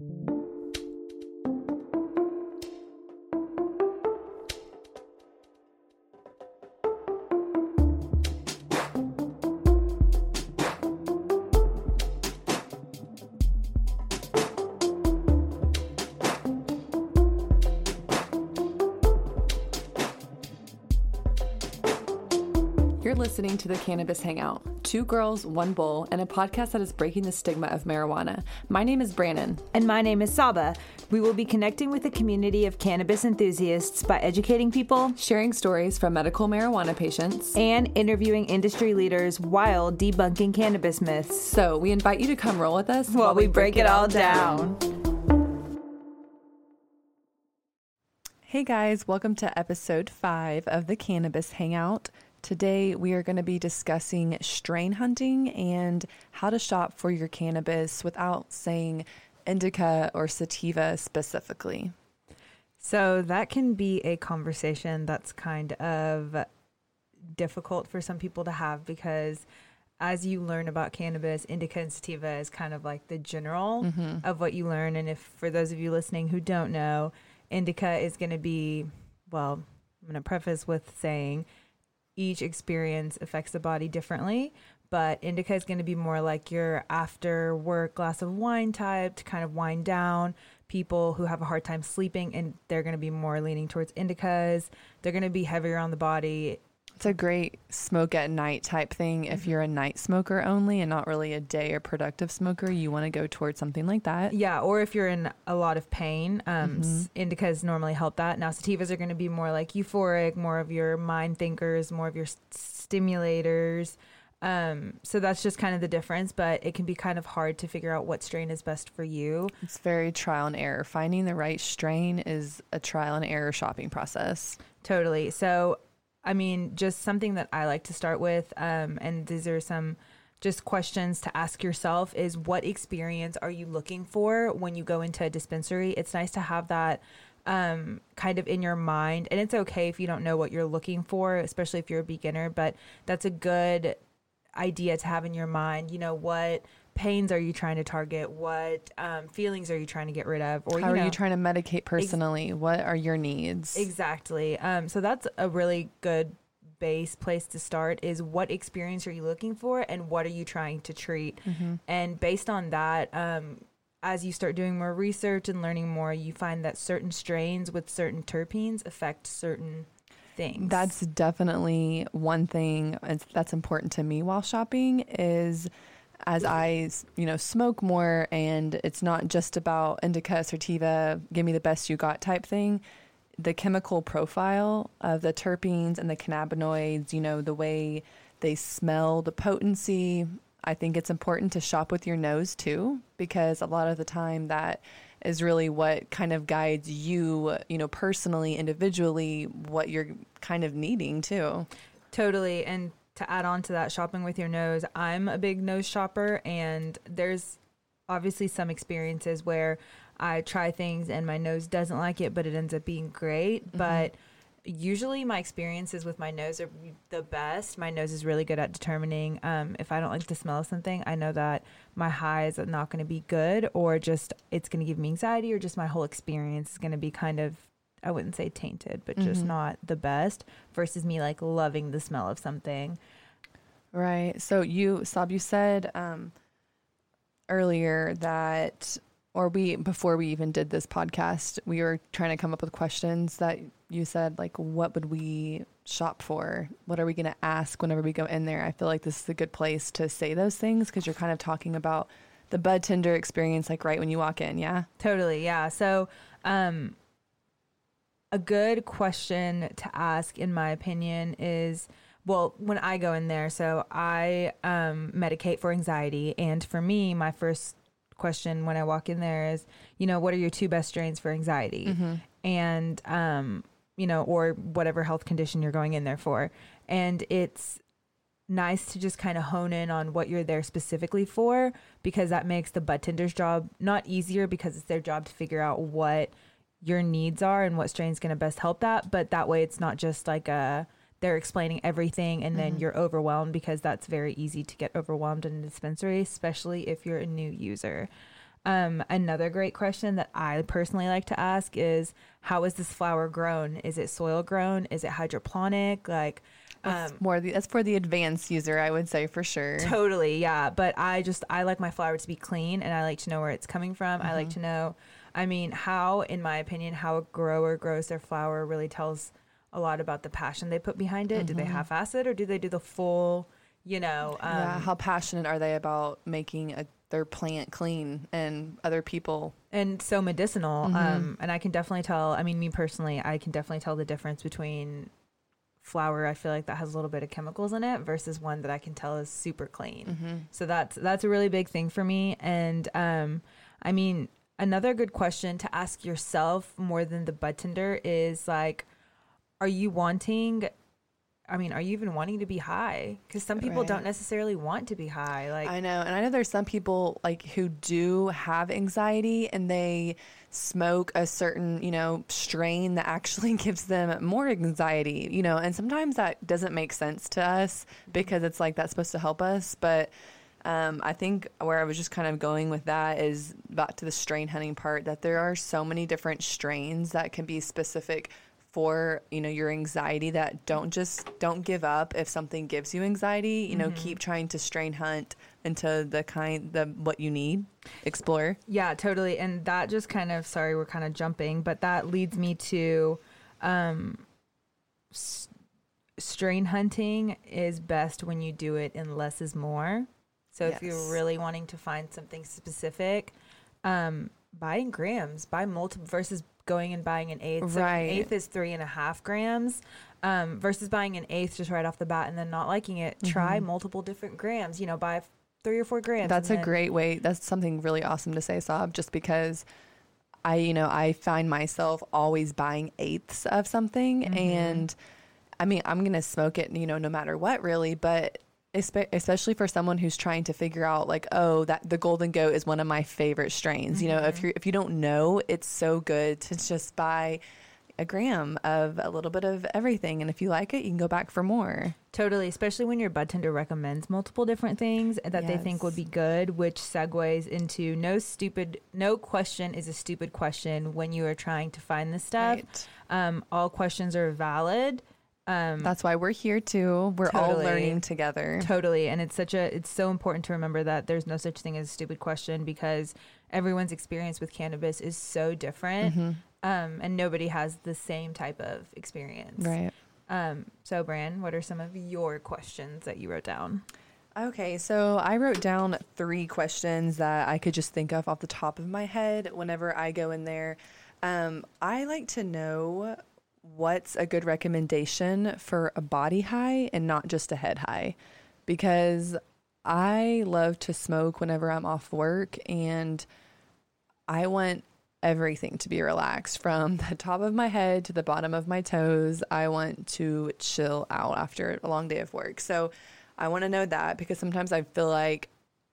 thank you You're listening to the Cannabis Hangout. Two girls, one bowl, and a podcast that is breaking the stigma of marijuana. My name is Brannon. And my name is Saba. We will be connecting with a community of cannabis enthusiasts by educating people, sharing stories from medical marijuana patients, and interviewing industry leaders while debunking cannabis myths. So we invite you to come roll with us while, while we, break, break, it, all down. down. Hey guys, welcome to episode five of the Cannabis Hangout. Today, we are going to be discussing strain hunting and how to shop for your cannabis without saying indica or sativa specifically. So, that can be a conversation that's kind of difficult for some people to have because as you learn about cannabis, indica and sativa is kind of like the general mm-hmm. of what you learn. And if for those of you listening who don't know, indica is going to be, well, I'm going to preface with saying each experience affects the body differently. But indica is going to be more like your after work glass of wine type to kind of wind down. People who have a hard time sleeping and they're going to be more leaning towards indicas. They're going to be heavier on the body it's a great smoke at night type thing. If mm-hmm. you're a night smoker only and not really a day or productive smoker, you want to go towards something like that. Yeah, or if you're in a lot of pain, um, mm-hmm. indicas normally help that. Now, sativas are going to be more like euphoric, more of your mind thinkers, more of your stimulators. Um, so that's just kind of the difference, but it can be kind of hard to figure out what strain is best for you. It's very trial and error. Finding the right strain is a trial and error shopping process. Totally. So I mean, just something that I like to start with, um, and these are some just questions to ask yourself is what experience are you looking for when you go into a dispensary? It's nice to have that um, kind of in your mind, and it's okay if you don't know what you're looking for, especially if you're a beginner, but that's a good idea to have in your mind. You know, what pains are you trying to target? What um, feelings are you trying to get rid of? Or how you know, are you trying to medicate personally? Ex- what are your needs? Exactly. Um, so that's a really good base place to start is what experience are you looking for and what are you trying to treat mm-hmm. and based on that um, as you start doing more research and learning more you find that certain strains with certain terpenes affect certain things that's definitely one thing that's important to me while shopping is as I, you know, smoke more and it's not just about indica, sativa, give me the best you got type thing. The chemical profile of the terpenes and the cannabinoids, you know, the way they smell, the potency. I think it's important to shop with your nose too, because a lot of the time that is really what kind of guides you, you know, personally, individually, what you're kind of needing too. Totally. And to add on to that shopping with your nose, I'm a big nose shopper, and there's obviously some experiences where I try things and my nose doesn't like it, but it ends up being great. Mm-hmm. But usually my experiences with my nose are the best. My nose is really good at determining um, if I don't like the smell of something. I know that my high is not going to be good, or just it's going to give me anxiety, or just my whole experience is going to be kind of I wouldn't say tainted, but mm-hmm. just not the best versus me like loving the smell of something. Right. So you, Sab, you said um, earlier that, or we, before we even did this podcast, we were trying to come up with questions that you said, like, what would we shop for? What are we going to ask whenever we go in there? I feel like this is a good place to say those things because you're kind of talking about the bud tender experience, like right when you walk in. Yeah. Totally. Yeah. So, um, a good question to ask, in my opinion, is well, when I go in there, so I um, medicate for anxiety. And for me, my first question when I walk in there is, you know, what are your two best strains for anxiety? Mm-hmm. And, um, you know, or whatever health condition you're going in there for. And it's nice to just kind of hone in on what you're there specifically for because that makes the bud tender's job not easier because it's their job to figure out what your needs are and what strain's going to best help that. But that way, it's not just like a they're explaining everything and then mm-hmm. you're overwhelmed because that's very easy to get overwhelmed in a dispensary, especially if you're a new user. Um, another great question that I personally like to ask is how is this flower grown? Is it soil grown? Is it hydroponic? Like, that's um, more the, that's for the advanced user, I would say for sure. Totally, yeah. But I just I like my flower to be clean, and I like to know where it's coming from. Mm-hmm. I like mm-hmm. to know. I mean, how, in my opinion, how a grower grows their flower really tells a lot about the passion they put behind it. Mm-hmm. Do they mm-hmm. half-ass it, or do they do the full? You know, um, yeah. How passionate are they about making a, their plant clean and other people and so medicinal? Mm-hmm. Um, and I can definitely tell. I mean, me personally, I can definitely tell the difference between flower I feel like that has a little bit of chemicals in it versus one that I can tell is super clean. Mm-hmm. So that's that's a really big thing for me and um I mean another good question to ask yourself more than the bud tender is like are you wanting I mean, are you even wanting to be high? Because some people right. don't necessarily want to be high. Like I know, and I know there's some people like who do have anxiety, and they smoke a certain you know strain that actually gives them more anxiety. You know, and sometimes that doesn't make sense to us mm-hmm. because it's like that's supposed to help us, but. Um, I think where I was just kind of going with that is back to the strain hunting part that there are so many different strains that can be specific for you know your anxiety that don't just don't give up if something gives you anxiety. You know mm-hmm. keep trying to strain hunt into the kind the what you need. Explore. Yeah totally. And that just kind of sorry we're kind of jumping but that leads me to um s- strain hunting is best when you do it in less is more so yes. if you're really wanting to find something specific um buying grams buy multiple versus going and buying an eighth. So right. An eighth is three and a half grams. Um, versus buying an eighth just right off the bat and then not liking it. Mm-hmm. Try multiple different grams. You know, buy three or four grams. That's a then... great way. That's something really awesome to say, Sab, just because I, you know, I find myself always buying eighths of something. Mm-hmm. And I mean, I'm going to smoke it, you know, no matter what, really. But especially for someone who's trying to figure out like oh that the golden goat is one of my favorite strains mm-hmm. you know if mm-hmm. you if you don't know it's so good to just buy a gram of a little bit of everything and if you like it you can go back for more totally especially when your bud tender recommends multiple different things that yes. they think would be good which segues into no stupid no question is a stupid question when you are trying to find this stuff right. um, all questions are valid um, That's why we're here too. We're totally, all learning together. Totally. And it's such a it's so important to remember that there's no such thing as a stupid question because everyone's experience with cannabis is so different. Mm-hmm. Um, and nobody has the same type of experience. Right. Um, so Bran, what are some of your questions that you wrote down? Okay, so I wrote down three questions that I could just think of off the top of my head whenever I go in there. Um, I like to know what's a good recommendation for a body high and not just a head high because I love to smoke whenever I'm off work and I want everything to be relaxed from the top of my head to the bottom of my toes. I want to chill out after a long day of work. So I want to know that because sometimes I feel like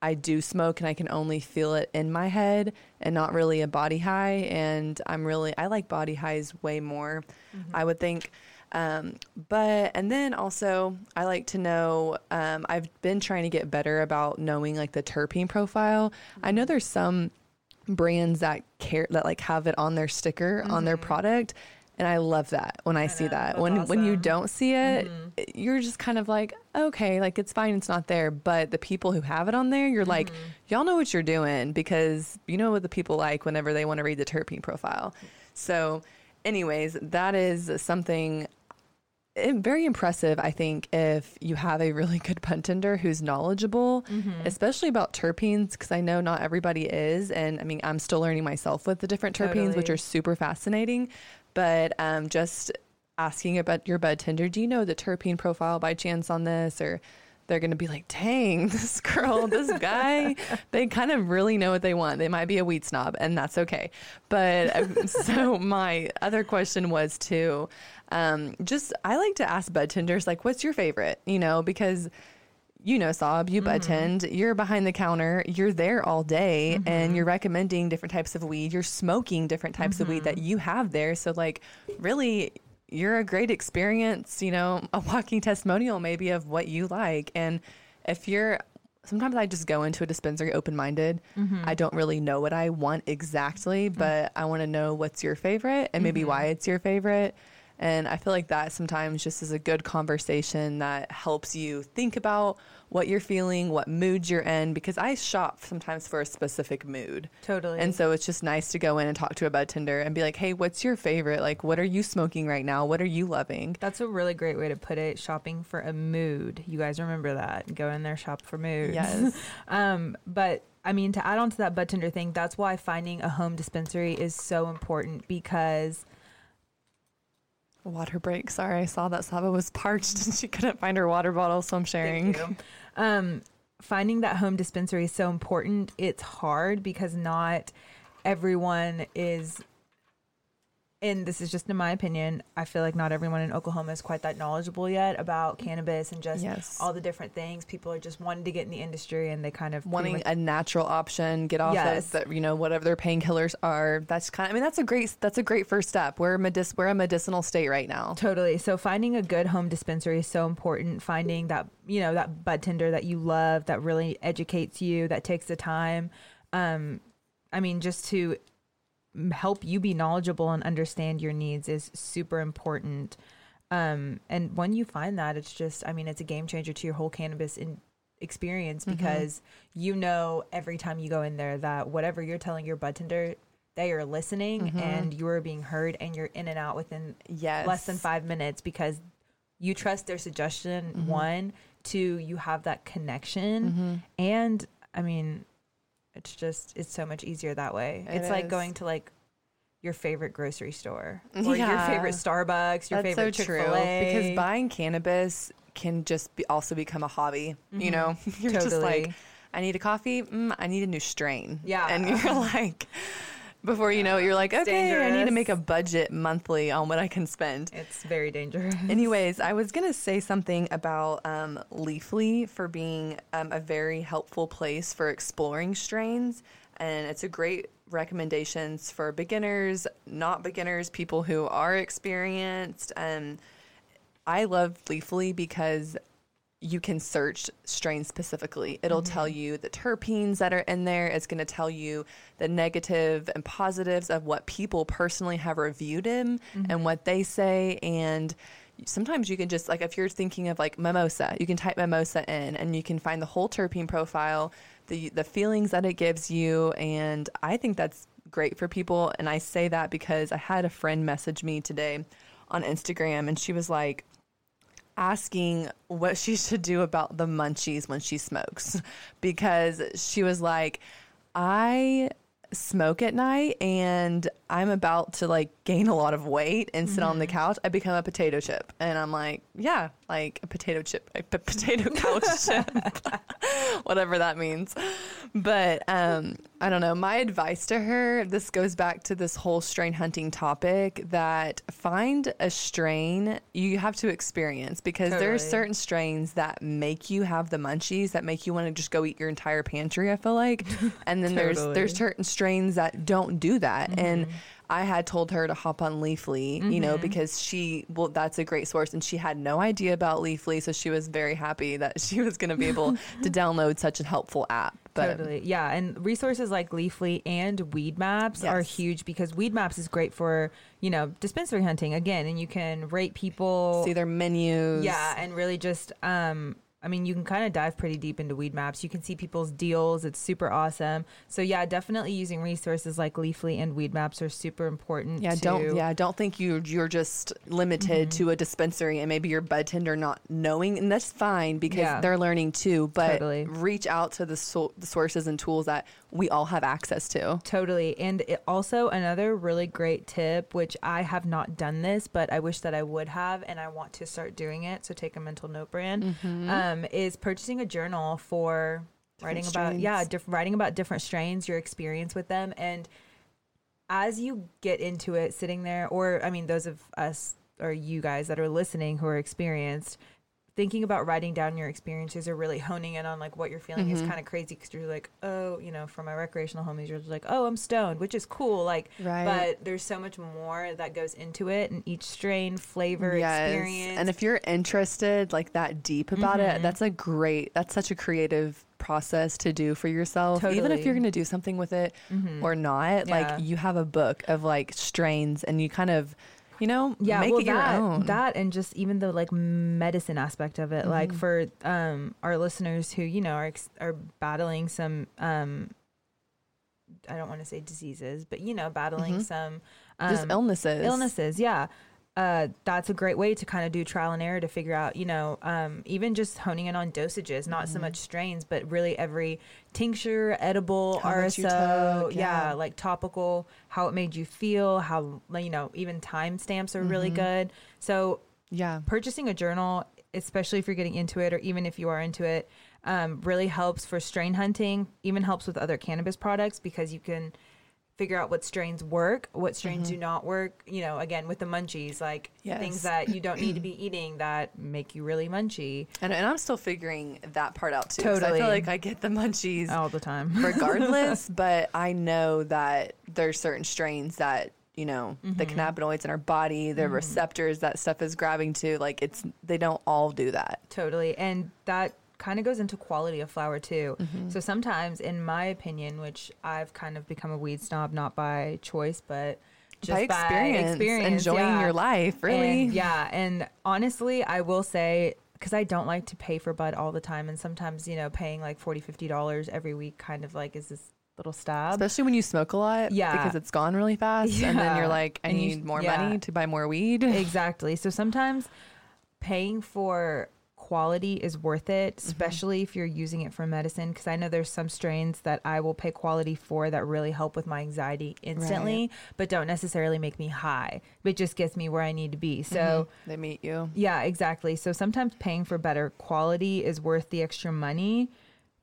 I do smoke and I can only feel it in my head and not really a body high. And I'm really, I like body highs way more, mm-hmm. I would think. Um, but, and then also, I like to know, um, I've been trying to get better about knowing like the terpene profile. Mm-hmm. I know mm-hmm. there's some brands that care that like have it on their sticker mm-hmm. on their mm-hmm. product and I love that when I, I see know, that. When awesome. when you don't see it, mm-hmm. you're just kind of like, okay, like it's fine, it's not there. But the people who have it on there, you're mm-hmm. like, y'all know what you're doing because you know what the people like whenever they want to read the terpene profile. So, anyways, that is something eh, very impressive, I think, if you have a really good bud tender who's knowledgeable, mm-hmm. especially about terpenes, because I know not everybody is. And I mean, I'm still learning myself with the different terpenes, totally. which are super fascinating. But um, just asking about your bud tender, do you know the terpene profile by chance on this? Or they're going to be like, dang, this girl, this guy, they kind of really know what they want. They might be a weed snob, and that's okay. But um, so my other question was too, um, just I like to ask bud tenders, like, what's your favorite? You know, because you know, Sab, you mm-hmm. tend, you're behind the counter, you're there all day mm-hmm. and you're recommending different types of weed, you're smoking different types mm-hmm. of weed that mm-hmm. you have there. So, like, really, you're a great experience, you know, a walking testimonial maybe of what you like. And if you're sometimes I just go into a dispensary open minded. Mm-hmm. I don't really know what I want exactly, but I want to know what's your favorite and maybe Mm-hmm. why it's your favorite. And I feel like that sometimes just is a good conversation that helps you think about what you're feeling, what mood you're in, because I shop sometimes for a specific mood. Totally. And so it's just nice to go in and talk to a bud tender and be like, hey, what's your favorite? Like, what are you smoking right now? What are you loving? That's a really great way to put it. Shopping for a mood. You guys remember that. Go in there, shop for moods. Yes. um, but I mean, to add on to that bud tender thing, that's why finding a home dispensary is so important because Water break. Sorry, I saw that Saba was parched and she couldn't find her water bottle, so I'm sharing. Thank you. Um, finding that home dispensary is so important. It's hard because not everyone is, and this is just in my opinion, I feel like not everyone in Oklahoma is quite that knowledgeable yet about cannabis and just Yes. all the different things. People are just wanting to get in the industry and they kind of Wanting much- a natural option, get off Yes. of you know whatever their painkillers are. That's kind of. I mean, that's a great. That's a great first step. We're a medic- We're a medicinal state right now. Totally. So finding a good home dispensary is so important. Finding that you know that bud tender that you love, that really educates you, that takes the time. Um, I mean, just to help you be knowledgeable and understand your needs is super important. Um, and when you find that, it's just, I mean, it's a game changer to your whole cannabis in experience because you know every time you go in there that whatever you're telling your bud tender, they are listening and you are being heard and you're in and out within Yes. less than five minutes because you trust their suggestion Mm-hmm. one two you have that connection and i mean it's just it's so much easier that way It it's like going to like your favorite grocery store or your favorite starbucks your That's favorite so true chick-fil-a because buying cannabis can just be also become a hobby. You know, you're just Mm-hmm. Like, I need a coffee. Mm, I need a new strain. Yeah. and you're like, before you know it, you're like, okay, I need to make a budget monthly on what I can spend. it's very dangerous Anyways, I was gonna say something about um, Leafly for being um, a very helpful place for exploring strains, and it's a great recommendations for beginners, not beginners, people who are experienced. And I love Leafly because you can search strains specifically. It'll mm-hmm. tell you the terpenes that are in there. It's going to tell you the negative and positives of what people personally have reviewed him and mm-hmm. what they say. And sometimes you can just, like, if you're thinking of like mimosa, you can type mimosa in and you can find the whole terpene profile, the, the feelings that it gives you. And I think that's great for people. And I say that because I had a friend message me today on Instagram and she was like, asking what she should do about the munchies when she smokes. Because she was like, I smoke at night and I'm about to like gain a lot of weight and sit on the couch. I become a potato chip. And I'm like, yeah, like a potato chip, a p- potato couch chip, whatever that means. But um, I don't know. My advice to her, this goes back to this whole strain hunting topic that find a strain you have to experience because there are certain strains that make you have the munchies that make you want to just go eat your entire pantry, I feel like. And then there's Totally. there's certain strains that don't do that. And Mm-hmm. I had told her to hop on Leafly, you know, because she, well, that's a great source. And she had no idea about Leafly. So she was very happy that she was going to be able to download such a helpful app. But totally. Yeah. And resources like Leafly and WeedMaps are huge because WeedMaps is great for, you know, dispensary hunting again. And you can rate people. see their menus. Yeah. And really just, um, I mean, you can kind of dive pretty deep into WeedMaps. You can see people's deals. It's super awesome. So yeah, definitely using resources like Leafly and WeedMaps are super important. Yeah, to, don't yeah, don't think you you're just limited Mm-hmm. to a dispensary and maybe your bud tender not knowing, and that's fine because Yeah. they're learning too. But Totally. reach out to the, so- the sources and tools that we all have access to. Totally. And it also another really great tip, which I have not done this, but I wish that I would have, and I want to start doing it. So take a mental note, brand. Um, is purchasing a journal for writing about strains. yeah, diff- writing about different strains, your experience with them, and as you get into it, sitting there, or I mean, those of us or you guys that are listening who are experienced, thinking about writing down your experiences or really honing in on like what you're feeling is kind of crazy because you're like, oh, you know, for my recreational homies, you're just like, oh, I'm stoned, which is cool. Like, Right. but there's so much more that goes into it, and each strain, flavor, experience. And if you're interested like that deep about Mm-hmm. it, that's a great that's such a creative process to do for yourself, even if you're going to do something with it Mhm. or not. Yeah. Like you have a book of like strains, and you kind of, you know, yeah make well it your that own. that and just even the like medicine aspect of it like Mhm. for um our listeners who you know are ex- are battling some um i don't want to say diseases but you know battling Mhm. some just um, illnesses. illnesses yeah uh, that's a great way to kind of do trial and error to figure out, you know, um, even just honing in on dosages, not so Mhm. much strains, but really every tincture, edible, How RSO, took, yeah. yeah. like topical, how it made you feel, how, you know, even timestamps are really Mhm. good. So Yeah. purchasing a journal, especially if you're getting into it or even if you are into it, um, really helps for strain hunting, even helps with other cannabis products because you can figure out what strains work, what strains Mhm. do not work. You know, again, with the munchies, like Yes. things that you don't need to be eating that make you really munchy And, and I'm still figuring that part out too. 'cause I feel like I get the munchies all the time. regardless, but I know that there's certain strains that you know the Mhm. cannabinoids in our body, the Mhm. receptors that stuff is grabbing to. Like it's they don't all do that. totally. And that kind of goes into quality of flower too. Mm-hmm. So sometimes, in my opinion, which I've kind of become a weed snob, not by choice, but just by experience, experience, enjoying yeah. your life, really. And, yeah, and honestly, I will say because I don't like to pay for bud all the time, and sometimes you know, paying like 40 50 dollars every week kind of like is this little stab. Especially when you smoke a lot, Yeah. because it's gone really fast, and then you're like, I And you- need more yeah. money to buy more weed. exactly. So sometimes paying for quality is worth it, Mm-hmm. especially if you're using it for medicine. Because I know there's some strains that I will pay quality for that really help with my anxiety instantly, but don't necessarily make me high. But just gets me where I need to be. So. Mhm. they meet you. Yeah, exactly. So sometimes paying for better quality is worth the extra money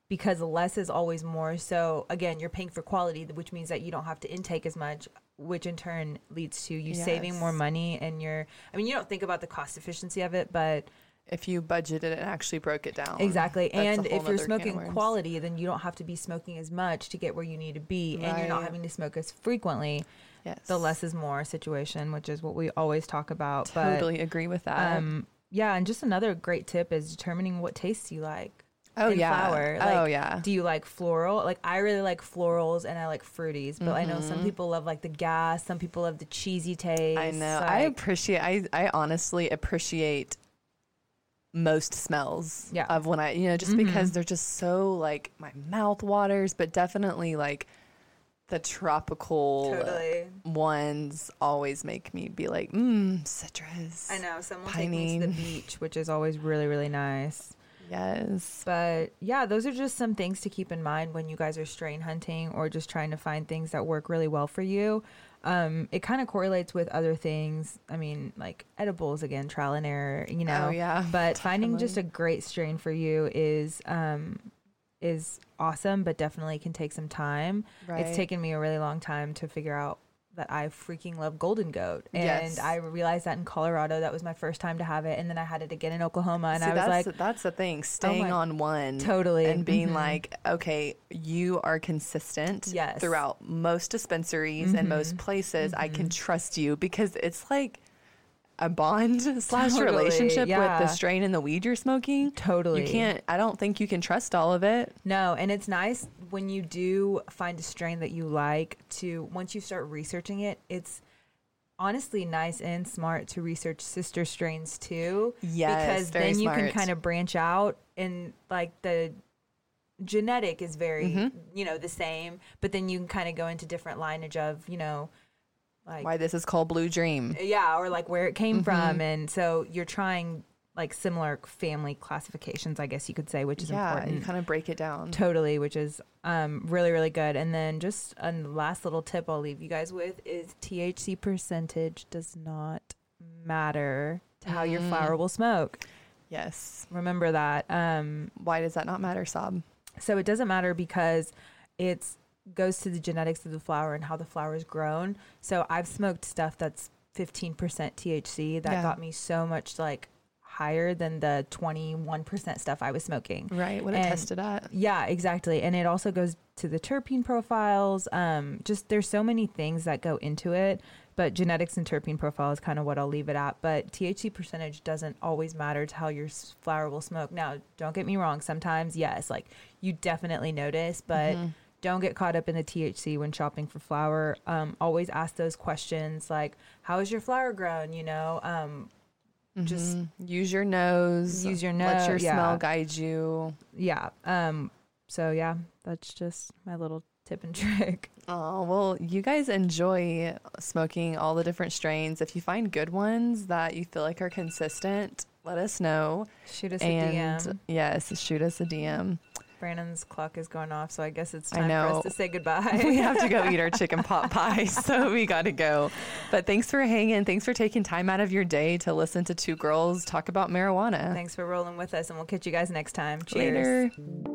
because less is always more. So again, you're paying for quality, which means that you don't have to intake as much, which in turn leads to you saving more money and you're I mean, you don't think about the cost efficiency of it, but If you budgeted and actually broke it down. exactly. And if you're nother can of smoking quality, then you don't have to be smoking as much to get where you need to be and you're not having to smoke as frequently. yes. The less is more situation, which is what we always talk about. But Totally agree with that. um yeah, and just another great tip is determining what tastes you like. oh in yeah. flower, oh yeah. Do you like floral? Like I really like florals and I like fruities, but I know some Mhm. people love like the gas, some people love the cheesy taste. I know. I appreciate. I I honestly appreciate most smells Yeah. of when I you know just Mhm. because they're just so like my mouth waters, but definitely like the tropical totally. ones always make me be like mmm citrus. I know. Someone take me to the beach, which is always really really nice. Yes. But yeah, those are just some things to keep in mind when you guys are strain hunting or just trying to find things that work really well for you. Um, it kind of correlates with other things. I mean, like edibles again, trial and error. You know, oh yeah. but finding just a great strain for you is um is awesome but definitely can take some time right. it's taken me a really long time to figure out that i freaking love golden goat and Yes. i realized that in colorado that was my first time to have it and then i had it again in oklahoma and See, i was that's, like that's the thing. Staying my- on one totally and being mhm. like, okay, you are consistent Yes. throughout most dispensaries and most Mhm. places. I can Mhm. trust you because it's like a bond slash Totally, relationship with the strain and the weed you're smoking. totally You can't. I don't think you can trust all of it. No, and it's nice when you do find a strain that you like to once you start researching it, it's honestly nice and smart to research sister strains too. Yes, because then you can kind of branch out and like the genetic is very Mhm. you know the same but then you can kind of go into different lineage of you know like Why this is called Blue Dream. yeah or like where it came from Mhm. and so you're trying like similar family classifications i guess you could say which is yeah, important you kind of break it down. Totally, which is um, really, really good. And then just a last little tip I'll leave you guys with is THC percentage does not matter to how your Mm. flower will smoke. Yes. Remember that. Um, Why does that not matter, Sob? so it doesn't matter because it's goes to the genetics of the flower and how the flower is grown. So I've smoked stuff that's 15% THC that Yeah. got me so much like higher than the 21% stuff I was smoking. Right. What it And- tested at. Yeah, exactly. And it also goes to the terpene profiles. Um, just there's so many things that go into it, but genetics and terpene profile is kind of what I'll leave it at. But THC percentage doesn't always matter to how your flower will smoke. Now, don't get me wrong. Sometimes, yes, like you definitely notice, but Mm-hmm. Don't get caught up in the THC when shopping for flower. Um, always ask those questions like, "How is your flower grown?" You know, um, just Mhm. use your nose. Use your nose. Let your yeah. smell guide you. yeah. Um, so yeah, that's just my little tip and trick. Oh, well, you guys enjoy smoking all the different strains. If you find good ones that you feel like are consistent, let us know. Shoot us a DM. yes, shoot us a DM. Brannon's clock is going off, so I guess it's time for us to say goodbye. we have to go eat our chicken pot pie, so we got to go. But thanks for hanging. Thanks for taking time out of your day to listen to two girls talk about marijuana. Thanks for rolling with us, and we'll catch you guys next time. Cheers. Later.